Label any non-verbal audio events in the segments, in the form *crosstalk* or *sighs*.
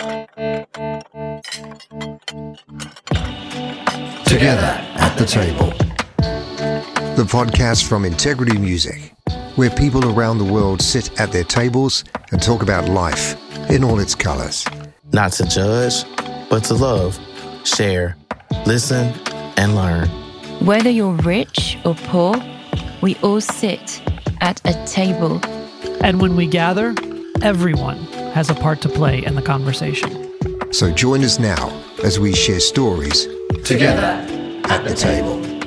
Together at the Table. The podcast from Integrity Music, where people around the world sit at their tables and talk about life in all its colors. Not to judge, but to love, share, listen, and learn. Whether you're rich or poor, we all sit at a table. And when we gather, everyone has a part to play in the conversation. So join us now as we share stories together at the table.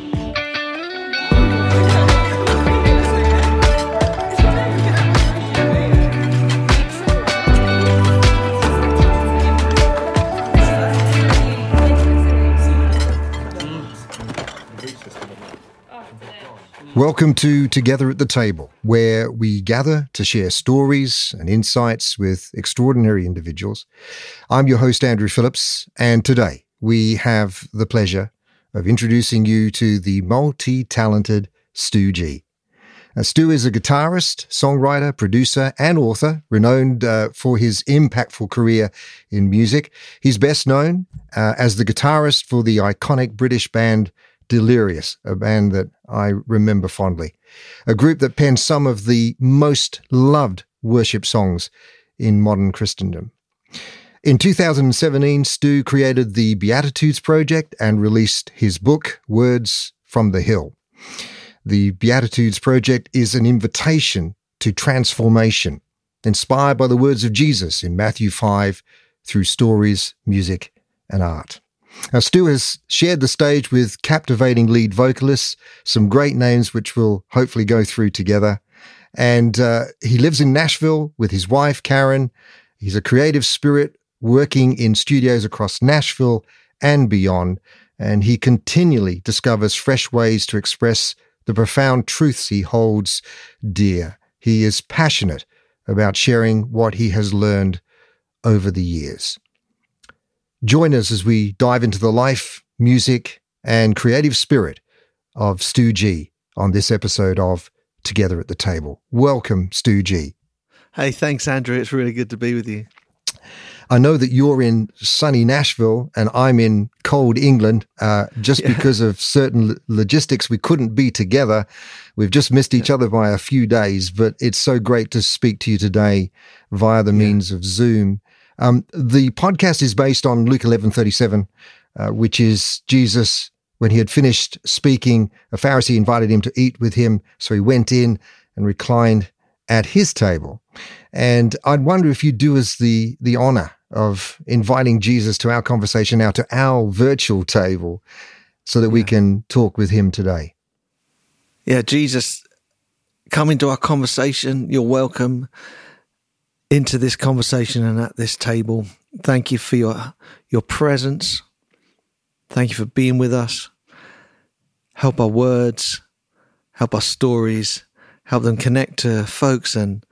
Welcome to Together at the Table, where we gather to share stories and insights with extraordinary individuals. I'm your host, Andrew Phillips, and today we have the pleasure of introducing you to the multi talented Stu G. Uh, Stu is a guitarist, songwriter, producer, and author, renowned uh, for his impactful career in music. He's best known uh, as the guitarist for the iconic British band Delirious, a band that I remember fondly. A group that penned some of the most loved worship songs in modern Christendom. In 2017, Stu created the Beatitudes Project and released his book, Words from the Hill. The Beatitudes Project is an invitation to transformation, inspired by the words of Jesus in Matthew 5 through stories, music, and art. Now, Stu has shared the stage with captivating lead vocalists, some great names which we'll hopefully go through together. And uh, he lives in Nashville with his wife, Karen. He's a creative spirit working in studios across Nashville and beyond. And he continually discovers fresh ways to express the profound truths he holds dear. He is passionate about sharing what he has learned over the years. Join us as we dive into the life, music, and creative spirit of Stu G on this episode of Together at the Table. Welcome, Stu G. Hey, thanks, Andrew. It's really good to be with you. I know that you're in sunny Nashville and I'm in cold England. Uh, just yeah. because of certain logistics, we couldn't be together. We've just missed each other by a few days, but it's so great to speak to you today via the yeah. means of Zoom. Um, the podcast is based on Luke 11 37, uh, which is Jesus, when he had finished speaking, a Pharisee invited him to eat with him. So he went in and reclined at his table. And I'd wonder if you do us the, the honor of inviting Jesus to our conversation now, to our virtual table, so that yeah. we can talk with him today. Yeah, Jesus, come into our conversation. You're welcome into this conversation and at this table. Thank you for your your presence. Thank you for being with us. Help our words, help our stories, help them connect to folks and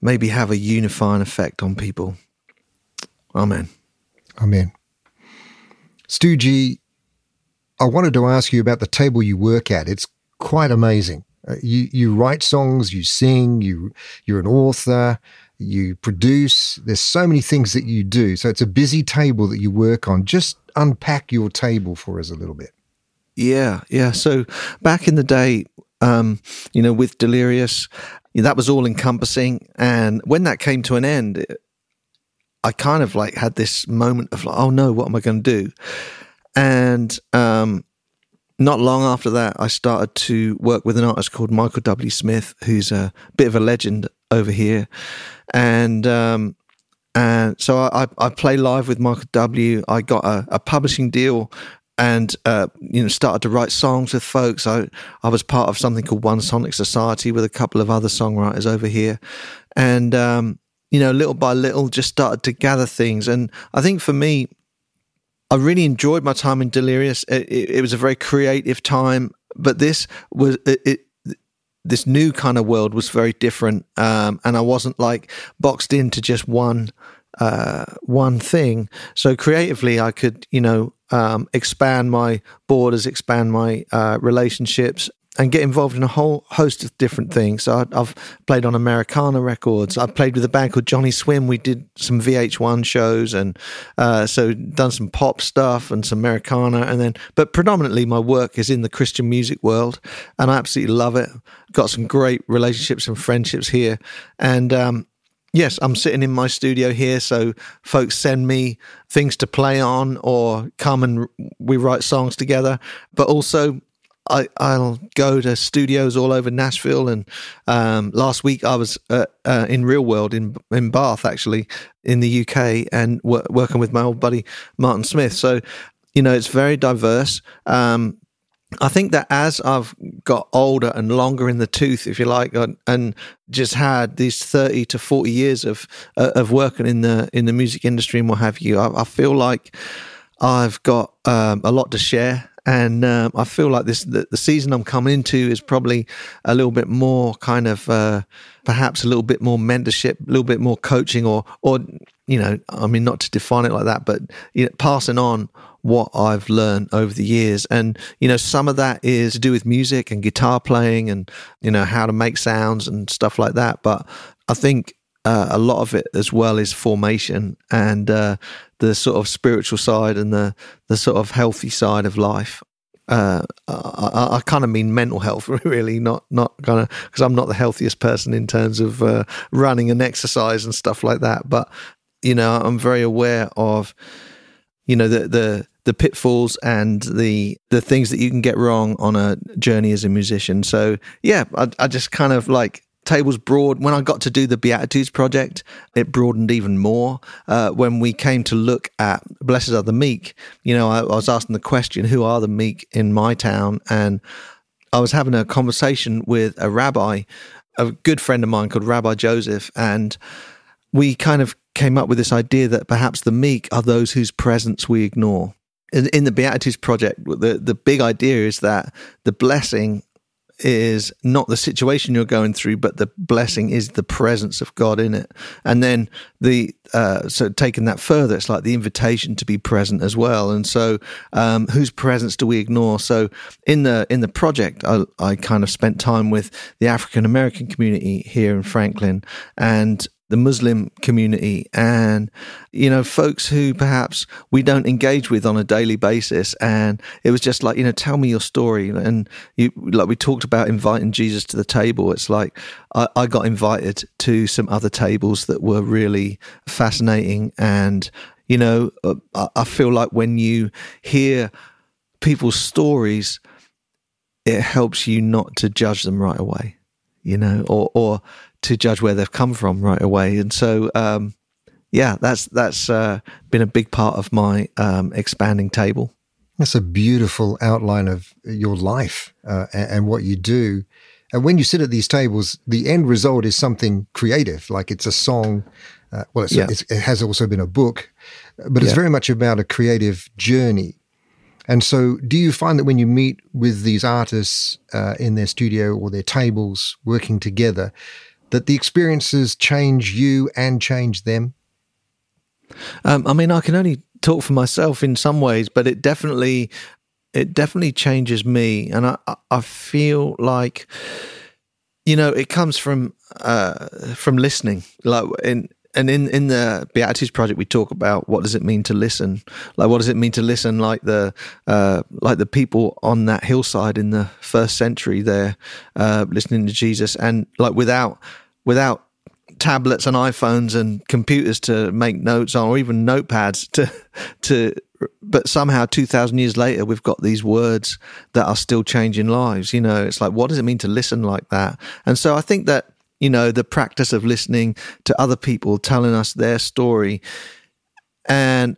maybe have a unifying effect on people. Amen. Amen. Stu G, I wanted to ask you about the table you work at. It's quite amazing. Uh, you you write songs, you sing, you you're an author, you produce. There's so many things that you do. So it's a busy table that you work on. Just unpack your table for us a little bit. Yeah, yeah. So back in the day, um, you know, with Delirious, that was all encompassing. And when that came to an end, I kind of like had this moment of like, oh no, what am I going to do? And um, not long after that, I started to work with an artist called Michael W. Smith, who's a bit of a legend over here, and um, and so I, I play live with Michael W. I got a, a publishing deal, and uh, you know started to write songs with folks. I I was part of something called One Sonic Society with a couple of other songwriters over here, and um, you know little by little just started to gather things. And I think for me, I really enjoyed my time in Delirious. It, it, it was a very creative time, but this was it, this new kind of world was very different, um, and I wasn't like boxed into just one uh, one thing. So creatively, I could you know um, expand my borders, expand my uh, relationships, and get involved in a whole host of different things. So I, have played on Americana records. I've played with a band called Johnny Swim. We did some VH1 shows, and uh, so done some pop stuff and some Americana, and then but predominantly my work is in the Christian music world, and I absolutely love it. Got some great relationships and friendships here, and um, yes, I'm sitting in my studio here, so folks send me things to play on or come and we write songs together. But also, I, will go to studios all over Nashville. And um, last week I was uh, uh, in Real World in in Bath, actually, in the UK, and w- working with my old buddy Martin Smith. So, you know, it's very diverse. Um, I think that as I've got older and longer in the tooth, if you like, and just had these thirty to forty years of uh, of working in the in the music industry and what have you, I, I feel like I've got um, a lot to share, and um, I feel like this the, the, season I'm coming into is probably a little bit more kind of uh, perhaps a little bit more mentorship, a little bit more coaching, or or you know, I mean, not to define it like that, but you know, passing on what I've learned over the years. And, you know, some of that is to do with music and guitar playing and, you know, how to make sounds and stuff like that. But I think uh, a lot of it as well is formation and uh, the sort of spiritual side and the, the sort of healthy side of life. Uh, I, I kind of mean mental health, *laughs* really, not not kind of because I'm not the healthiest person in terms of uh, running and exercise and stuff like that. But you know, I'm very aware of you know the the the pitfalls and the the things that you can get wrong on a journey as a musician. So yeah, I, I just kind of like tables broad. When I got to do the Beatitudes project, it broadened even more. Uh, when we came to look at Blessed are the Meek, you know, I, I was asking the question, who are the meek in my town? And I was having a conversation with a rabbi, a good friend of mine called Rabbi Joseph, and we kind of came up with this idea that perhaps the meek are those whose presence we ignore. In, in the Beatitudes Project, the, the big idea is that the blessing is not the situation you're going through, but the blessing is the presence of God in it. And then the uh, so taking that further, it's like the invitation to be present as well. And so, um, whose presence do we ignore? So in the in the project, I, I kind of spent time with the African American community here in Franklin, and the Muslim community and, you know, folks who perhaps we don't engage with on a daily basis. And it was just like, you know, tell me your story. And you, like we talked about inviting Jesus to the table. It's like I, I got invited to some other tables that were really fascinating. And, you know, uh, I feel like when you hear people's stories, it helps you not to judge them right away, you know, or, or, to judge where they've come from right away. And so, um, yeah, that's that's uh, been a big part of my um, expanding table. That's a beautiful outline of your life uh, and, and, what you do. And when you sit at these tables, the end result is something creative, like it's a song. Uh, well, it's, yeah. it's, it has also been a book, but it's yeah. very much about a creative journey. And so, do you find that when you meet with these artists uh, in their studio or their tables working together, that the experiences change you and change them? Um, I mean, I can only talk for myself in some ways, but it definitely, it definitely changes me, and I, I feel like, you know, it comes from uh, from listening. Like in and in in the Beatitudes project, we talk about what does it mean to listen. Like, what does it mean to listen? Like the uh, like the people on that hillside in the first century, there uh, listening to Jesus, and like without without tablets and iPhones and computers to make notes on, or even notepads to *laughs* to. But somehow, two thousand years later, we've got these words that are still changing lives. You know, it's like, what does it mean to listen like that? And so, I think that you know, the practice of listening to other people telling us their story. And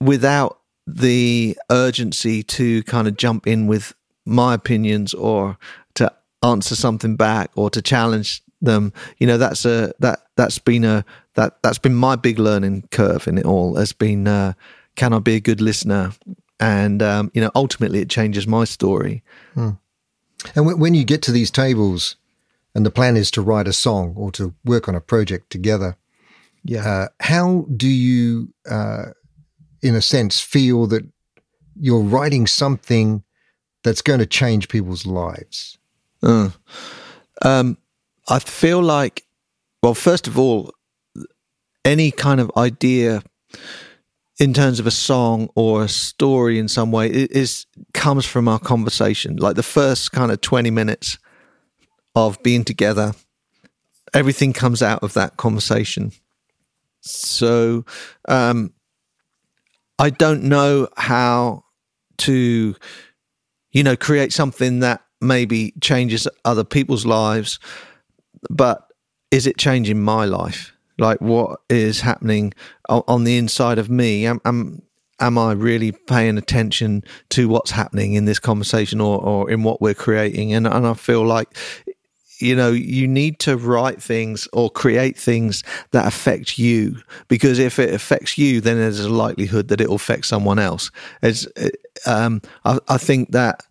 without the urgency to kind of jump in with my opinions or to answer something back or to challenge them you know that's a that that's been a that that's been my big learning curve in it all has been uh, can i be a good listener? And um, you know ultimately it changes my story. Hmm. and when you get to these tables and the plan is to write a song or to work on a project together. Yeah. Uh, how do you, uh, in a sense, feel that you're writing something that's going to change people's lives? Uh, um, I feel like, well, first of all, any kind of idea in terms of a song or a story in some way it is comes from our conversation. Like the first kind of twenty minutes of being together, everything comes out of that conversation. So, um, I don't know how to, you know, create something that maybe changes other people's lives, but is it changing my life? Like, what is happening on the inside of me? Am, am, am I really paying attention to what's happening in this conversation or, or in what we're creating? And, and I feel like you know you need to write things or create things that affect you because if it affects you then there's a likelihood that it will affect someone else. It's um, I, I think that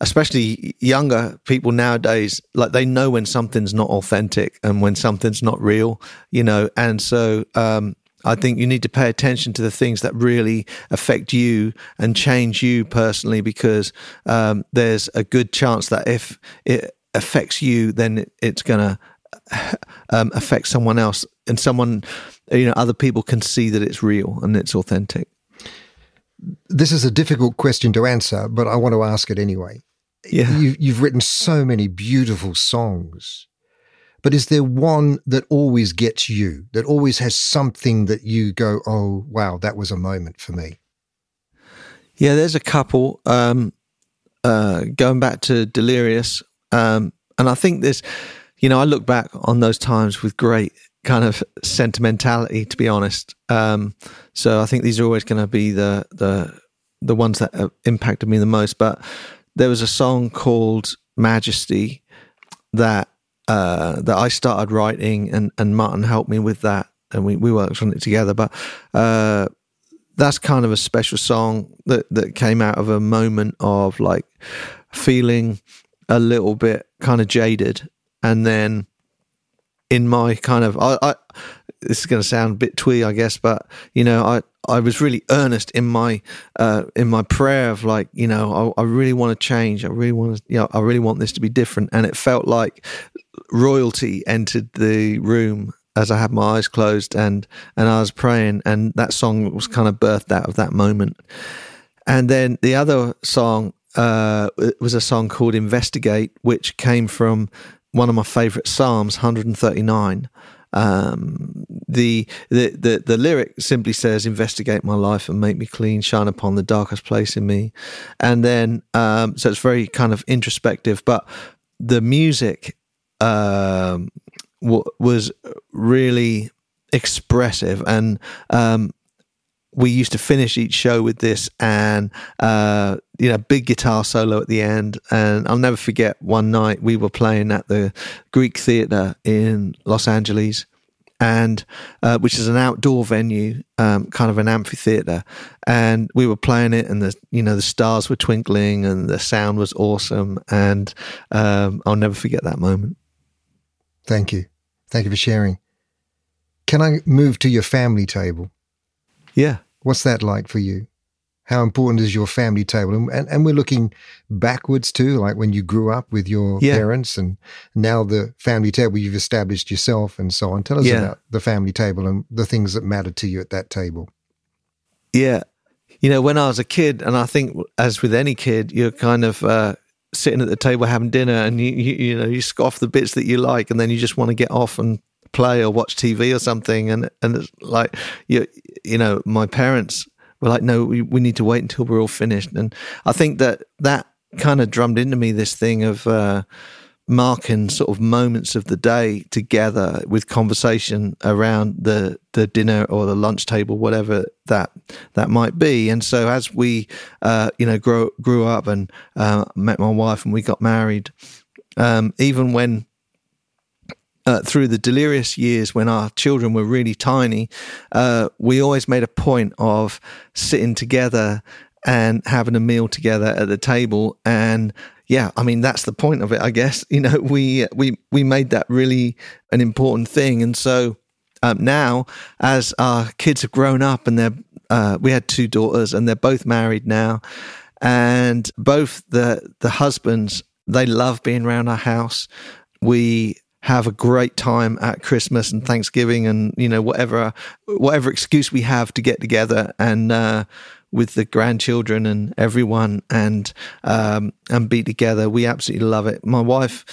especially younger people nowadays like they know when something's not authentic and when something's not real you know and so um, I think you need to pay attention to the things that really affect you and change you personally because um, there's a good chance that if it affects you, then it's going *laughs* to um, affect someone else, and someone, you know, other people can see that it's real and it's authentic. This is a difficult question to answer, but I want to ask it anyway. Yeah. You, you've written so many beautiful songs, but is there one that always gets you, that always has something that you go, oh, wow, that was a moment for me? Yeah, there's a couple. Um, uh, going back to Delirious, um, and I think this, you know, I look back on those times with great kind of sentimentality, to be honest. Um, so I think these are always going to be the the the ones that have impacted me the most. But there was a song called Majesty that uh, that I started writing, and and Martin helped me with that, and we we worked on it together. But uh, that's kind of a special song that that came out of a moment of like feeling a little bit kind of jaded, and then in my kind of I, I this is going to sound a bit twee, I guess, but you know, I I was really earnest in my uh, in my prayer of like, you know, I, I really want to change. I really want to, you know, I really want this to be different. And it felt like royalty entered the room as I had my eyes closed and and I was praying, and that song was kind of birthed out of that moment. And then the other song uh, was a song called Investigate, which came from one of my favorite Psalms, 139. Um, the, the, the, the lyric simply says, investigate my life and make me clean, shine upon the darkest place in me. And then, um, so it's very kind of introspective, but the music, um, w- was really expressive and, um, we used to finish each show with this and uh, you know big guitar solo at the end. And i'll never forget one night we were playing at the greek theater in los angeles and uh, which is an outdoor venue um, kind of an amphitheater and we were playing it and the you know the stars were twinkling and the sound was awesome. And um, i'll never forget that moment. Thank you. Thank you for sharing. Can i move to your family table yeah. What's that like for you? How important is your family table? And, and, and we're looking backwards too, like when you grew up with your yeah. parents and now the family table you've established yourself and so on. Tell us yeah. about the family table and the things that mattered to you at that table. Yeah. You know, when I was a kid, and I think as with any kid, you're kind of uh, sitting at the table having dinner and you, you, you know, you scoff the bits that you like and then you just want to get off and play or watch TV or something, and and it's like you you know my parents were like, no, we, we need to wait until we're all finished, and I think that that kind of drummed into me this thing of. Uh, marking sort of moments of the day together with conversation around the the dinner or the lunch table, whatever that that might be. And so as we, uh, you know, grow grew up and uh, met my wife and we got married, um, even when uh, through the delirious years when our children were really tiny, uh, we always made a point of sitting together and having a meal together at the table. And yeah, I mean that's the point of it, I guess. *laughs* You know, we we we made that really an important thing, and so um, now as our kids have grown up and they're uh, we had two daughters and they're both married now and both the the husbands they love being around our house. We have a great time at Christmas and Thanksgiving, and you know whatever whatever excuse we have to get together and uh, with the grandchildren and everyone and um, and be together. We absolutely love it. My wife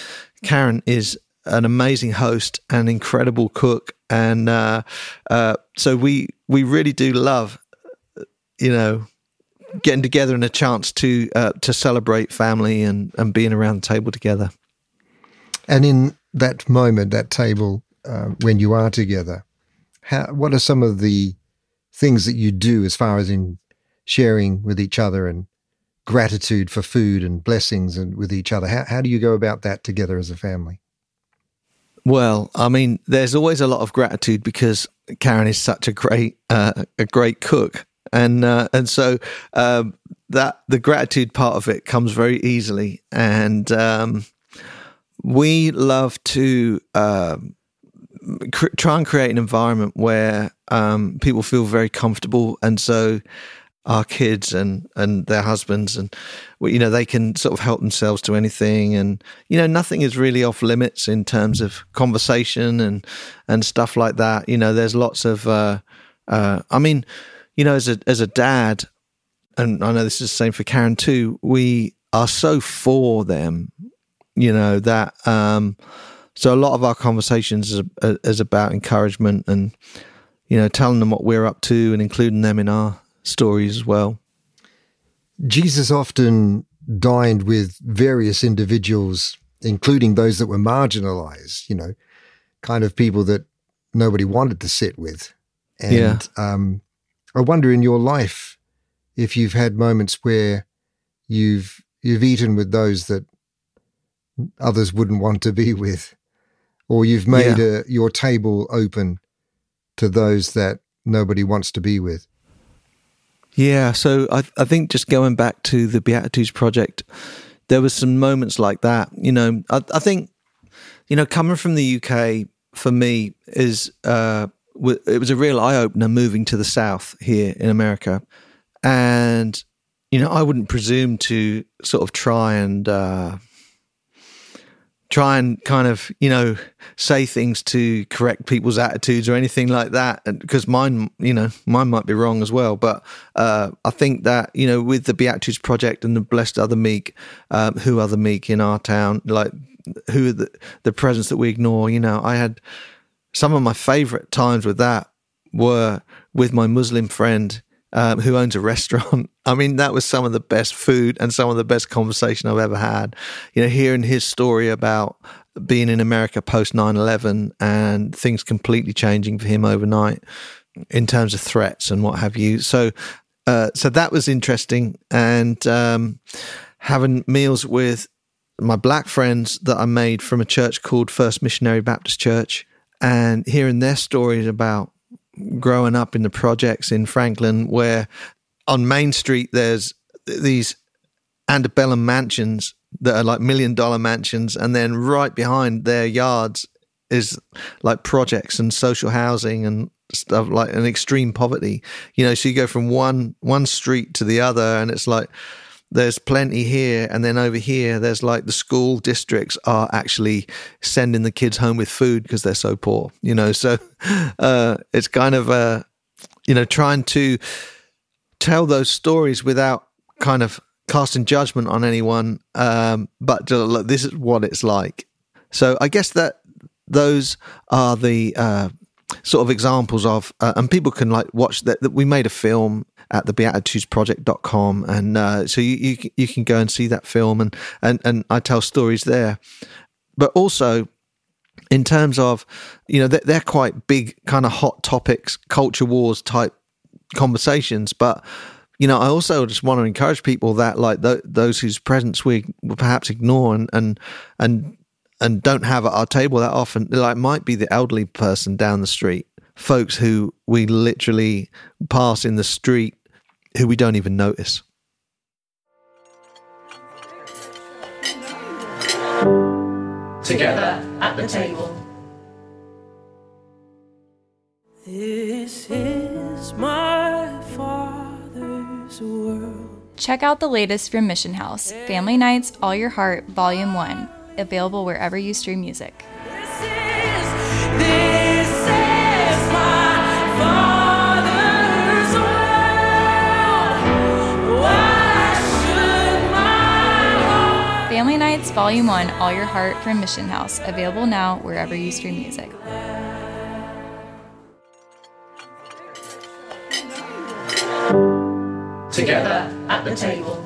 Karen is an amazing host, an incredible cook, and uh, uh, so we we really do love you know getting together and a chance to uh, to celebrate family and and being around the table together. And in that moment, that table, uh, when you are together, how, what are some of the things that you do as far as in sharing with each other and gratitude for food and blessings and with each other? How, how do you go about that together as a family? Well, I mean, there's always a lot of gratitude because Karen is such a great, uh, a great cook, and uh, and so um, that the gratitude part of it comes very easily, and um, we love to um, cr- try and create an environment where um, people feel very comfortable, and so our kids and and their husbands and you know they can sort of help themselves to anything and you know nothing is really off limits in terms of conversation and and stuff like that. You know there's lots of uh, uh, I mean you know as a as a dad and I know this is the same for Karen too we are so for them you know that um so a lot of our conversations is, is about encouragement and you know telling them what we're up to and including them in our stories as well jesus often dined with various individuals including those that were marginalized you know kind of people that nobody wanted to sit with and Yeah. um, i wonder in your life if you've had moments where you've you've eaten with those that others wouldn't want to be with or you've made a, your table open to those that nobody wants to be with Yeah, so I I think just going back to the Beatitudes project, there was some moments like that. You know, I, I think you know coming from the UK for me is uh, w- it was a real eye opener moving to the South here in America, and you know I wouldn't presume to sort of try and. Uh, try and kind of you know say things to correct people's attitudes or anything like that. Because mine you know mine might be wrong as well. But uh, i think that you know with the beatitudes project and the blessed other meek um, who are the meek in our town like who are the, the presence that we ignore you know i had some of my favorite times with that were with my muslim friend um, who owns a restaurant. *laughs* I mean, that was some of the best food and some of the best conversation I've ever had. You know, hearing his story about being in America post 9 11 and things completely changing for him overnight in terms of threats and what have you. So, uh, so that was interesting. And um, having meals with my black friends that I made from a church called First Missionary Baptist Church and hearing their stories about growing up in the projects in Franklin, where on Main Street there's these antebellum mansions that are like million dollar mansions, and then right behind their yards is like projects and social housing and stuff like an extreme poverty. You know, so you go from one one street to the other, and it's like there's plenty here and then over here there's like the school districts are actually sending the kids home with food because they're so poor you know? So *laughs* uh, it's kind of uh, you know trying to tell those stories without kind of casting judgment on anyone um, but to, look, this is what it's like. So i guess that those are the uh, sort of examples of uh, and people can like watch that, that we made a film at the beatitudesproject.com and uh, so you, you you can go and see that film and and and I tell stories there. But also in terms of you know they're, they're quite big kind of hot topics culture wars type conversations. But you know, I also just want to encourage people that like th- those whose presence we perhaps ignore and and and and don't have at our table that often, like might be the elderly person down the street, folks who we literally pass in the street who we don't even notice. Together at the table. This is my father's world. Check out the latest from Mission House Family Nights, All Your Heart, Volume 1, available wherever you stream music. Family Nights Volume 1 All Your Heart from Mission House, available now wherever you stream music. Together at the table.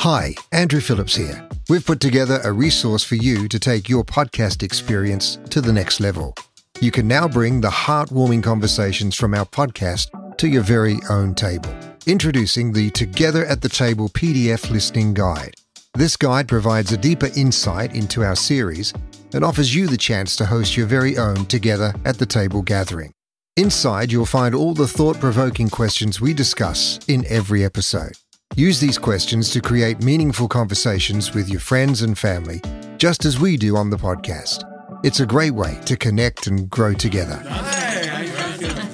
Hi, Andrew Phillips here. We've put together a resource for you to take your podcast experience to the next level. You can now bring the heartwarming conversations from our podcast to your very own table. Introducing the Together at the Table PDF listening guide. This guide provides a deeper insight into our series and offers you the chance to host your very own Together at the Table gathering. Inside, you'll find all the thought provoking questions we discuss in every episode. Use these questions to create meaningful conversations with your friends and family, just as we do on the podcast. It's a great way to connect and grow together.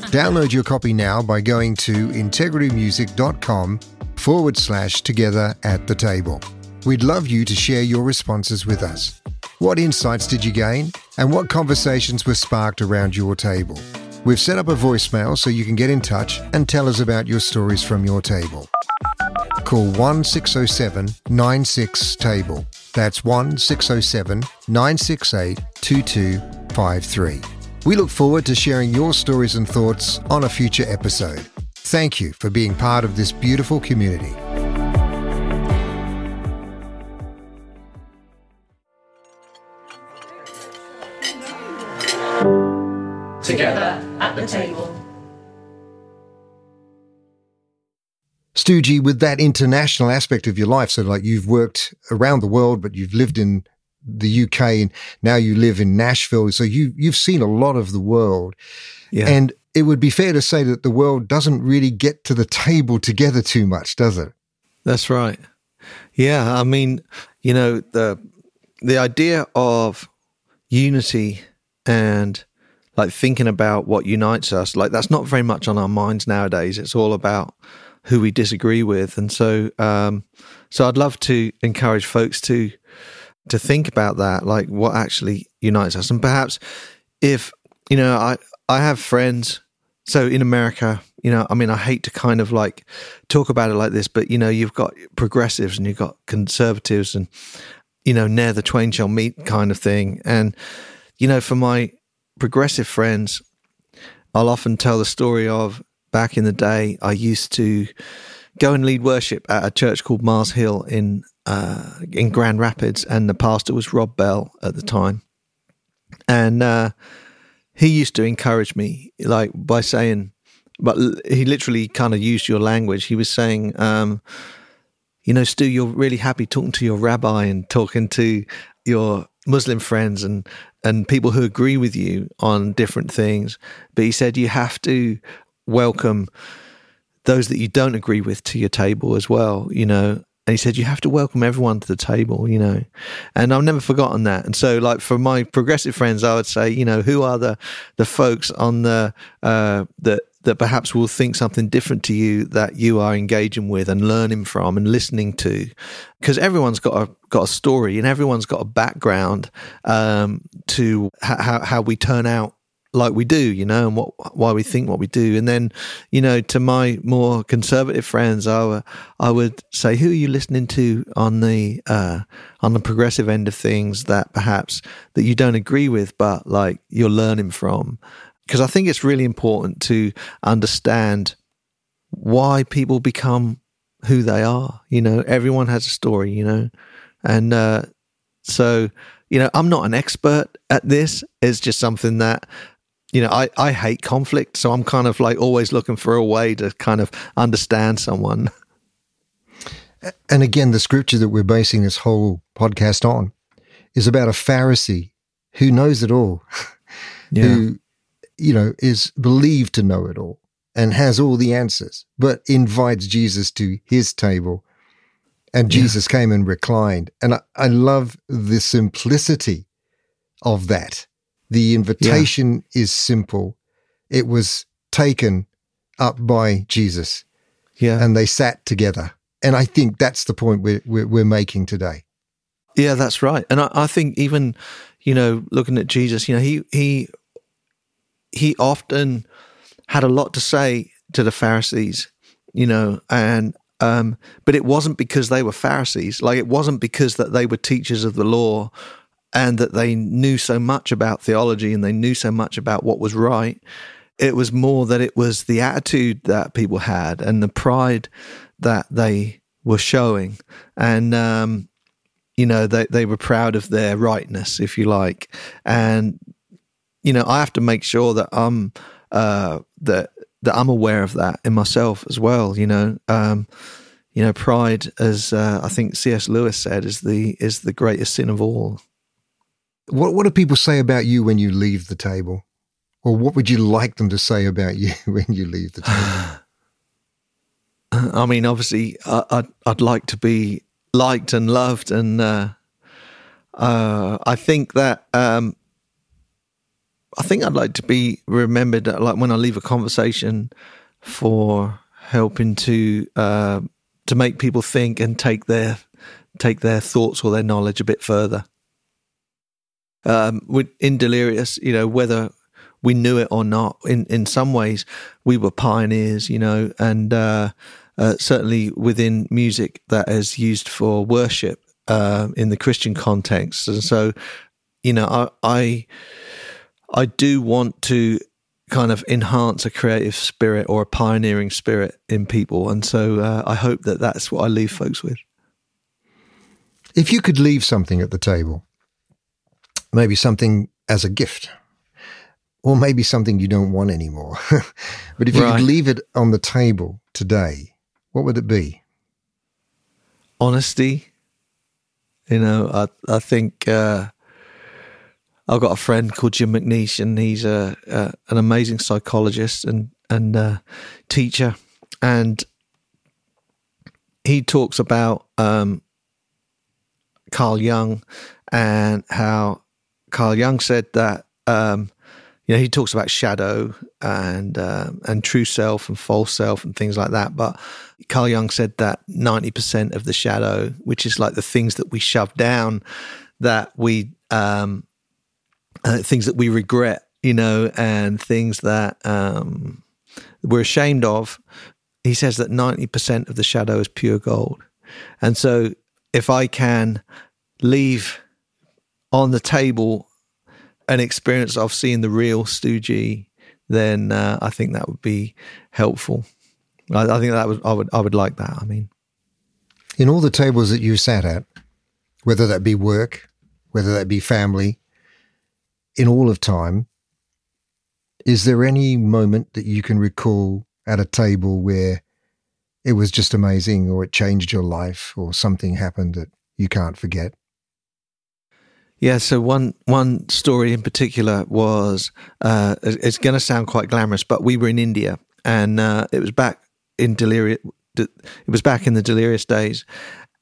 Download your copy now by going to integritymusic.com forward slash together at the table. We'd love you to share your responses with us. What insights did you gain? And what conversations were sparked around your table? We've set up a voicemail so you can get in touch and tell us about your stories from your table. Call 1 607 96 Table. That's 1 607 968 2253. We look forward to sharing your stories and thoughts on a future episode. Thank you for being part of this beautiful community. Together at the table. Stu with that international aspect of your life, so like you've worked around the world, but you've lived in the UK and now you live in Nashville. So you you've seen a lot of the world. Yeah. And it would be fair to say that the world doesn't really get to the table together too much, does it? That's right. Yeah, I mean, you know, the the idea of unity and like thinking about what unites us, like that's not very much on our minds nowadays. It's all about who we disagree with. And so um so I'd love to encourage folks to to think about that, like what actually unites us. And perhaps if, you know, I I have friends so in America, you know, I mean, I hate to kind of like talk about it like this, but you know, you've got progressives and you've got conservatives, and you know, ne'er the twain shall meet kind of thing. And you know, for my progressive friends, I'll often tell the story of back in the day. I used to go and lead worship at a church called Mars Hill in uh, in Grand Rapids, and the pastor was Rob Bell at the time, and. Uh, he used to encourage me like by saying but he literally kind of used your language he was saying um, you know stu you're really happy talking to your rabbi and talking to your muslim friends and and people who agree with you on different things but he said you have to welcome those that you don't agree with to your table as well you know he said, you have to welcome everyone to the table, you know. And I've never forgotten that. And so, like, for my progressive friends, I would say, you know, who are the, the folks on the, uh, that, that perhaps will think something different to you that you are engaging with and learning from and listening to, because everyone's got a got a story and everyone's got a background um, to how how we turn out like we do, you know, and what why we think what we do. And then, you know, to my more conservative friends, I, I would say, who are you listening to on the uh, on the progressive end of things that perhaps that you don't agree with, but like you're learning from? Because I think it's really important to understand why people become who they are. You know, everyone has a story. You know, and uh, so you know, I'm not an expert at this. It's just something that you know, I, I hate conflict. So I'm kind of like always looking for a way to kind of understand someone. And again, the scripture that we're basing this whole podcast on is about a Pharisee who knows it all, *laughs* yeah. who, you know, is believed to know it all and has all the answers, but invites Jesus to his table. And Jesus yeah. came and reclined. And I, I love the simplicity of that the invitation yeah. is simple. It was taken up by Jesus Yeah. and they sat together. And I think that's the point we're, we're, we're making today. Yeah, that's right. And I, I think even, you know, looking at Jesus, you know, he he he often had a lot to say to the Pharisees, you know, and um, but it wasn't because they were Pharisees. Like it wasn't because that they were teachers of the law and that they knew so much about theology and they knew so much about what was right. It was more that it was the attitude that people had and the pride that they were showing. And um, you know they they were proud of their rightness if you like and you know i have to make sure that i'm uh that that i'm aware of that in myself as well you know um you know pride as uh, i think cs lewis said is the is the greatest sin of all What, what do people say about you when you leave the table? Or what would you like them to say about you *laughs* when you leave the table? *sighs* i mean obviously I, I'd, I'd like to be liked and loved and uh uh i think that um I think I'd like to be remembered that, like when I leave a conversation for helping to uh, to make people think and take their take their thoughts or their knowledge a bit further. Um, in Delirious, you know, whether we knew it or not, in in some ways we were pioneers, you know, and uh, uh, certainly within music that is used for worship uh, in the Christian context, and so you know, I. I I do want to kind of enhance a creative spirit or a pioneering spirit in people. And so uh, I hope that that's what I leave folks with. if you could leave something at the table, maybe something as a gift, or maybe something you don't want anymore, *laughs* but if you Right. could leave it on the table today, what would it be? Honesty, you know, I, I think uh, I've got a friend called Jim McNeish, and he's a, a an amazing psychologist and and uh, teacher, and he talks about um, Carl Jung and how Carl Jung said that um, you know he talks about shadow and um, and true self and false self and things like that. But Carl Jung said that ninety percent of the shadow, which is like the things that we shove down, that we um, uh, things that we regret, you know, and things that um, we're ashamed of. He says that ninety percent of the shadow is pure gold, and so if I can leave on the table an experience of seeing the real Stu G, then uh, I think that would be helpful. I, I think that would I would I would like that. I mean, In all the tables that you sat at, whether that be work, whether that be family, in all of time, is there any moment that you can recall at a table where it was just amazing or it changed your life or something happened that you can't forget? Yeah. So one one story in particular was uh, it's going to sound quite glamorous, but we were in India and uh, it was back in delirious. It was back in the delirious days,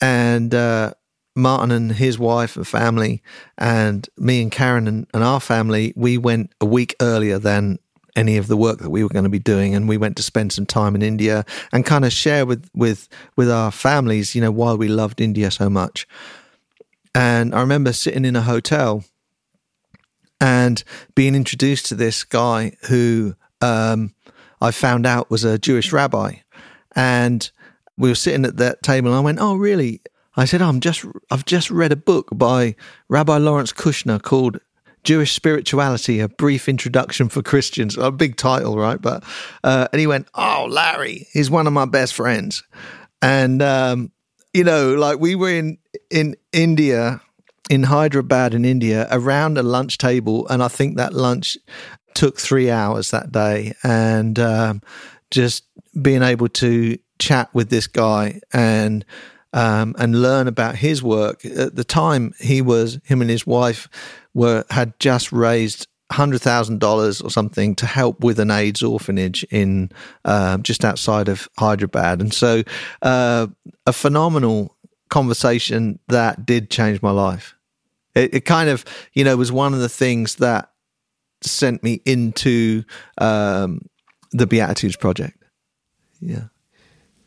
and uh, Martin and his wife and family, and me and Karen and, and our family, we went a week earlier than any of the work that we were going to be doing, and we went to spend some time in India and kind of share with with with our families, you know, why we loved India so much. And I remember sitting in a hotel and being introduced to this guy who um, I found out was a Jewish rabbi. And we were sitting at that table, and I went, "Oh, really?" I said, "I'm just, I've just read a book by Rabbi Lawrence Kushner called Jewish Spirituality: A Brief Introduction for Christians." A big title, right? But uh, and he went, "Oh, Larry, he's one of my best friends," and um, you know, like we were in in India, in Hyderabad, in India, around a lunch table, and I think that lunch took three hours that day, and um, just being able to chat with this guy and um, and learn about his work. At the time, he was him and his wife were had just raised hundred thousand dollars or something to help with an AIDS orphanage in uh, just outside of Hyderabad, and so uh, a phenomenal conversation that did change my life. It, it kind of you know was one of the things that sent me into um, the Beatitudes Project. yeah.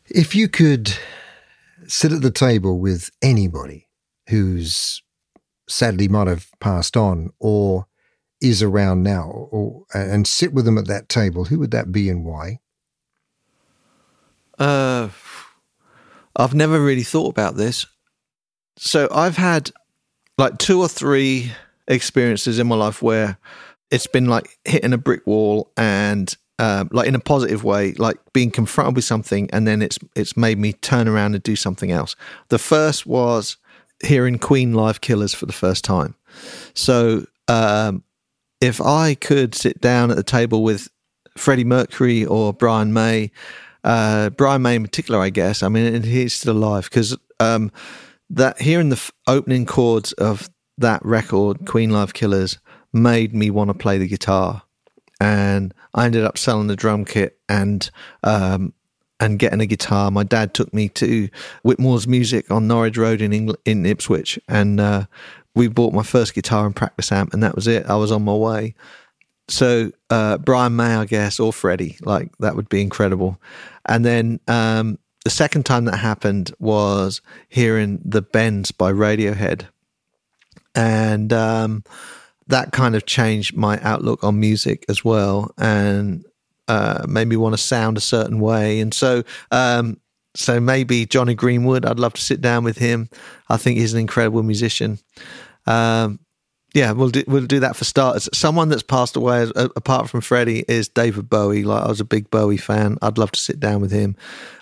If you could sit at the table with anybody who's sadly might have passed on or is around now or and sit with them at that table, who would that be and why? Uh, I've never really thought about this. So I've had like two or three experiences in my life where it's been like hitting a brick wall and um, like in a positive way, like being confronted with something, and then it's it's made me turn around and do something else. The first was hearing Queen live Killers for the first time. So um, if I could sit down at the table with Freddie Mercury or Brian May, uh, Brian May in particular, I guess. I mean, and he's still alive because um, that hearing the f- opening chords of that record, Queen Live Killers, made me want to play the guitar and I ended up selling the drum kit and um, and getting a guitar. My dad took me to Whitmore's Music on Norwich Road in England, in Ipswich, and uh, we bought my first guitar and practice amp, and that was it. I was on my way. So uh, Brian May, I guess, or Freddie, like that would be incredible. And then um, the second time that happened was hearing the Bends by Radiohead, and um, that kind of changed my outlook on music as well and uh, made me want to sound a certain way. And so, um, so maybe Jonny Greenwood, I'd love to sit down with him. I think he's an incredible musician. Um, yeah, we'll do, we'll do that for starters. Someone that's passed away, uh, apart from Freddie, is David Bowie. Like I was a big Bowie fan. I'd love to sit down with him.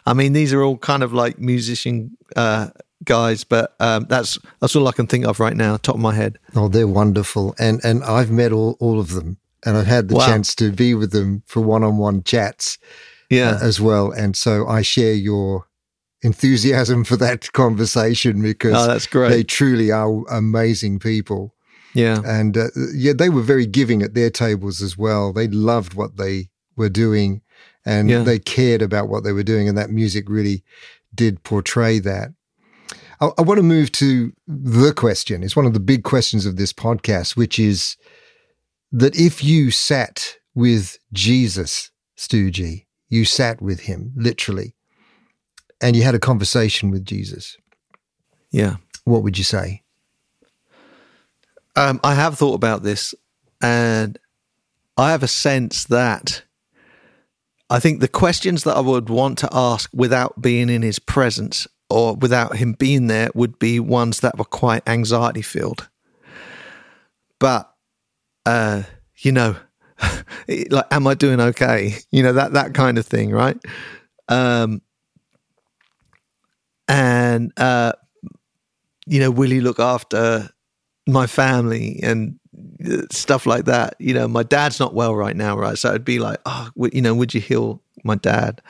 I mean, these are all kind of like musician uh, guys, but um, that's that's all I can think of right now, top of my head. Oh, they're wonderful, and and I've met all all of them, and I've had the Wow. chance to be with them for one on one chats Yeah, uh, as well, and so I share your enthusiasm for that *laughs* conversation because oh, that's great. they truly are amazing people, yeah, and uh, yeah, they were very giving at their tables as well. They loved what they were doing, and Yeah. they cared about what they were doing, and that music really did portray that. I, I want to move to the question. It's one of the big questions of this podcast, which is that if you sat with Jesus, Stu G, you sat with him literally, and you had a conversation with Jesus, yeah. what would you say? Um, I have thought about this, and I have a sense that I think the questions that I would want to ask without being in his presence or without him being there would be ones that were quite anxiety filled. But, uh, you know, *laughs* like, am I doing okay? You know, that, that kind of thing, right? Um, and, uh, you know, will he look after my family and uh, stuff like that. You know, my dad's not well right now, right? So it'd be like, oh, you know, would you heal my dad?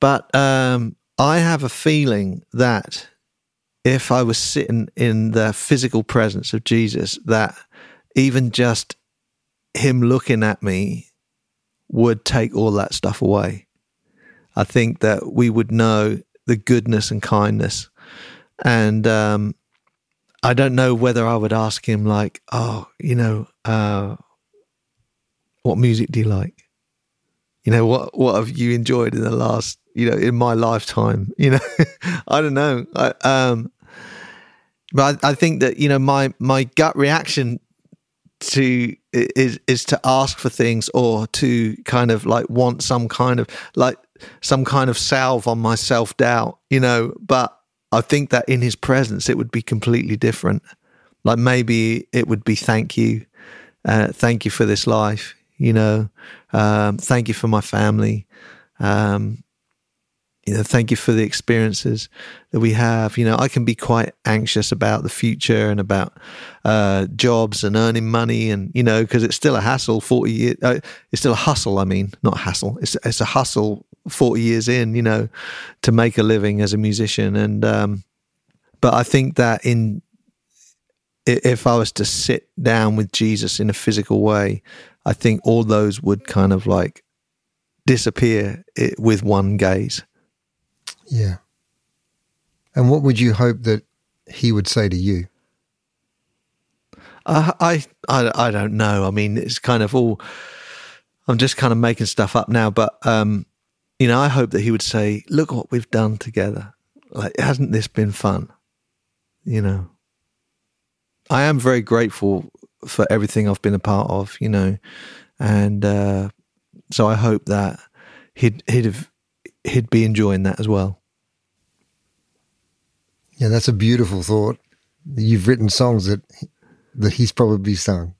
But um, I have a feeling that if I was sitting in the physical presence of Jesus, that even just him looking at me would take all that stuff away. I think that we would know the goodness and kindness. And um, I don't know whether I would ask him like, oh, you know, uh, what music do you like? You know, what what have you enjoyed in the last, you know, in my lifetime? *laughs* You know, I don't know. I, um, but I, I think that you know my my gut reaction to is is to ask for things or to kind of like want some kind of like some kind of salve on my self doubt, you know. But I think that in his presence, it would be completely different. Like maybe it would be thank you, uh, thank you for this life, you know, um, thank you for my family, um, you know, thank you for the experiences that we have. You know, I can be quite anxious about the future and about uh, jobs and earning money, and you know, because it's still a hassle. Forty years, uh, it's still a hustle. I mean, not hassle. It's it's a hustle. Forty years in, you know, to make a living as a musician, and um, but I think that in if I was to sit down with Jesus in a physical way, I think all those would kind of like disappear i- with one gaze. Yeah. And what would you hope that he would say to you? I, I, I, I don't know. I mean, it's kind of all. I'm just kind of making stuff up now, but um, you know, I hope that he would say, "Look what we've done together. Like, hasn't this been fun?" You know, I am very grateful for everything I've been a part of. You know, and uh, so I hope that he'd he'd have he'd be enjoying that as well. Yeah, that's a beautiful thought. You've written songs that that he's probably sung.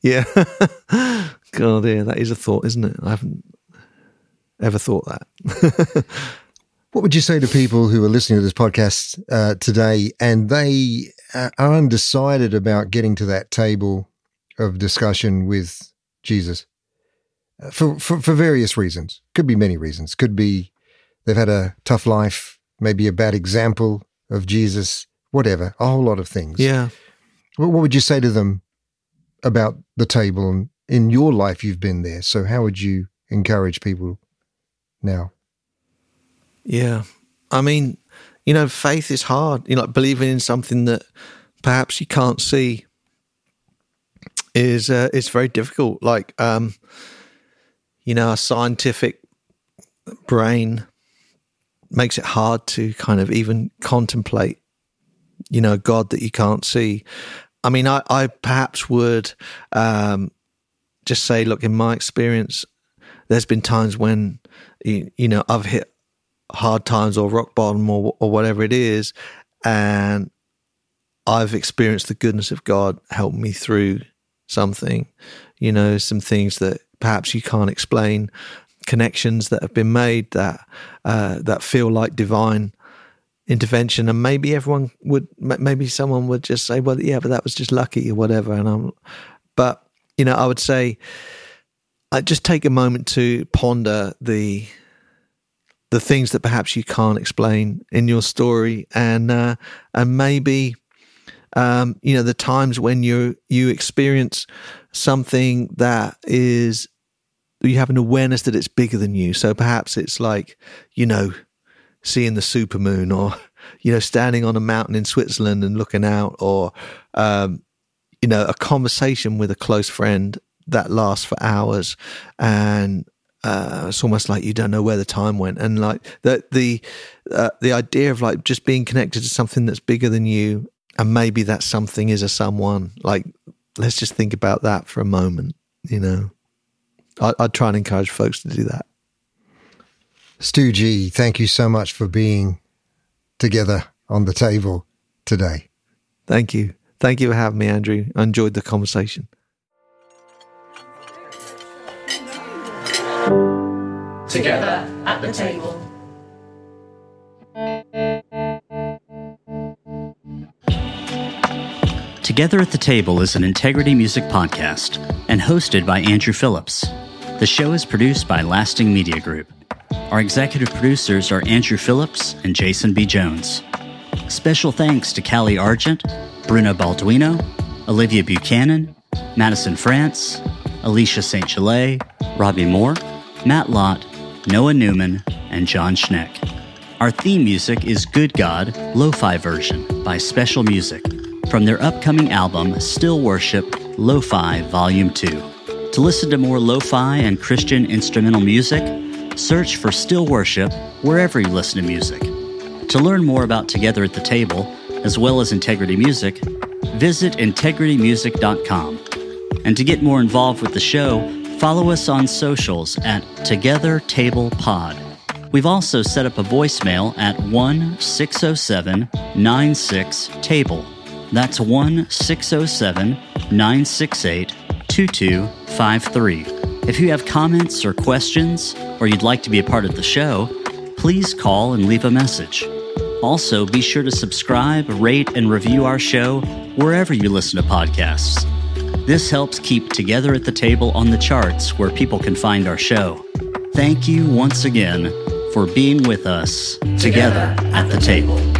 Yeah. *laughs* God, yeah, that is a thought, isn't it? I haven't ever thought that. *laughs* what would you say to people who are listening to this podcast uh, today and they uh, are undecided about getting to that table of discussion with Jesus uh, for, for, for various reasons? Could be many reasons. Could be they've had a tough life, maybe a bad example of Jesus, whatever, a whole lot of things. Yeah. What, what would you say to them about the table and in your life you've been there? So how would you encourage people now? Yeah. I mean, you know, faith is hard. You know, like believing in something that perhaps you can't see is uh, is very difficult. Like, um, you know, a scientific brain makes it hard to kind of even contemplate, you know, God that you can't see. I mean, I, I perhaps would um, just say, look, in my experience, there's been times when, you, you know, I've hit hard times or rock bottom or, or whatever it is, and I've experienced the goodness of God help me through something, you know, some things that perhaps you can't explain, connections that have been made that uh, that feel like divine intervention. And maybe everyone would maybe someone would just say well yeah but that was just lucky or whatever. And i'm but you know i would say i just take a moment to ponder the the things that perhaps you can't explain in your story. And uh, and maybe um, you know the times when you you experience something that is you have an awareness that it's bigger than you. So perhaps it's like you know seeing the supermoon or *laughs* you know standing on a mountain in Switzerland and looking out or um, you know a conversation with a close friend that lasts for hours and uh, it's almost like you don't know where the time went. And like the the uh, the idea of like just being connected to something that's bigger than you and maybe that something is a someone. Like let's just think about that for a moment you know I, I'd try and encourage folks to do that Stu G, thank you so much for being together on the table today. Thank you. Thank you for having me, Andrew. I enjoyed the conversation. Together at the table. Together at the Table is an Integrity Music podcast and hosted by Andrew Phillips. The show is produced by Lasting Media Group. Our executive producers are Andrew Phillips and Jason B. Jones. Special thanks to Callie Argent, Bruno Balduino, Olivia Buchanan, Madison France, Alicia St. Gelais, Robbie Moore, Matt Lott, Noah Newman, and John Schneck. Our theme music is Good God Lo-Fi version by Special Music from their upcoming album Still Worship Lo-Fi Volume 2. To listen to more lo-fi and Christian instrumental music, search for Still Worship wherever you listen to music. To learn more about Together at the Table, as well as Integrity Music, visit integritymusic.com. And to get more involved with the show, follow us on socials at Together Table Pod. We've also set up a voicemail at 1 607 96 Table. That's 1 607 968 2253. If you have comments or questions, or you'd like to be a part of the show, please call and leave a message. Also, be sure to subscribe, rate, and review our show wherever you listen to podcasts. This helps keep Together at the Table on the charts where people can find our show. Thank you once again for being with us together at the table.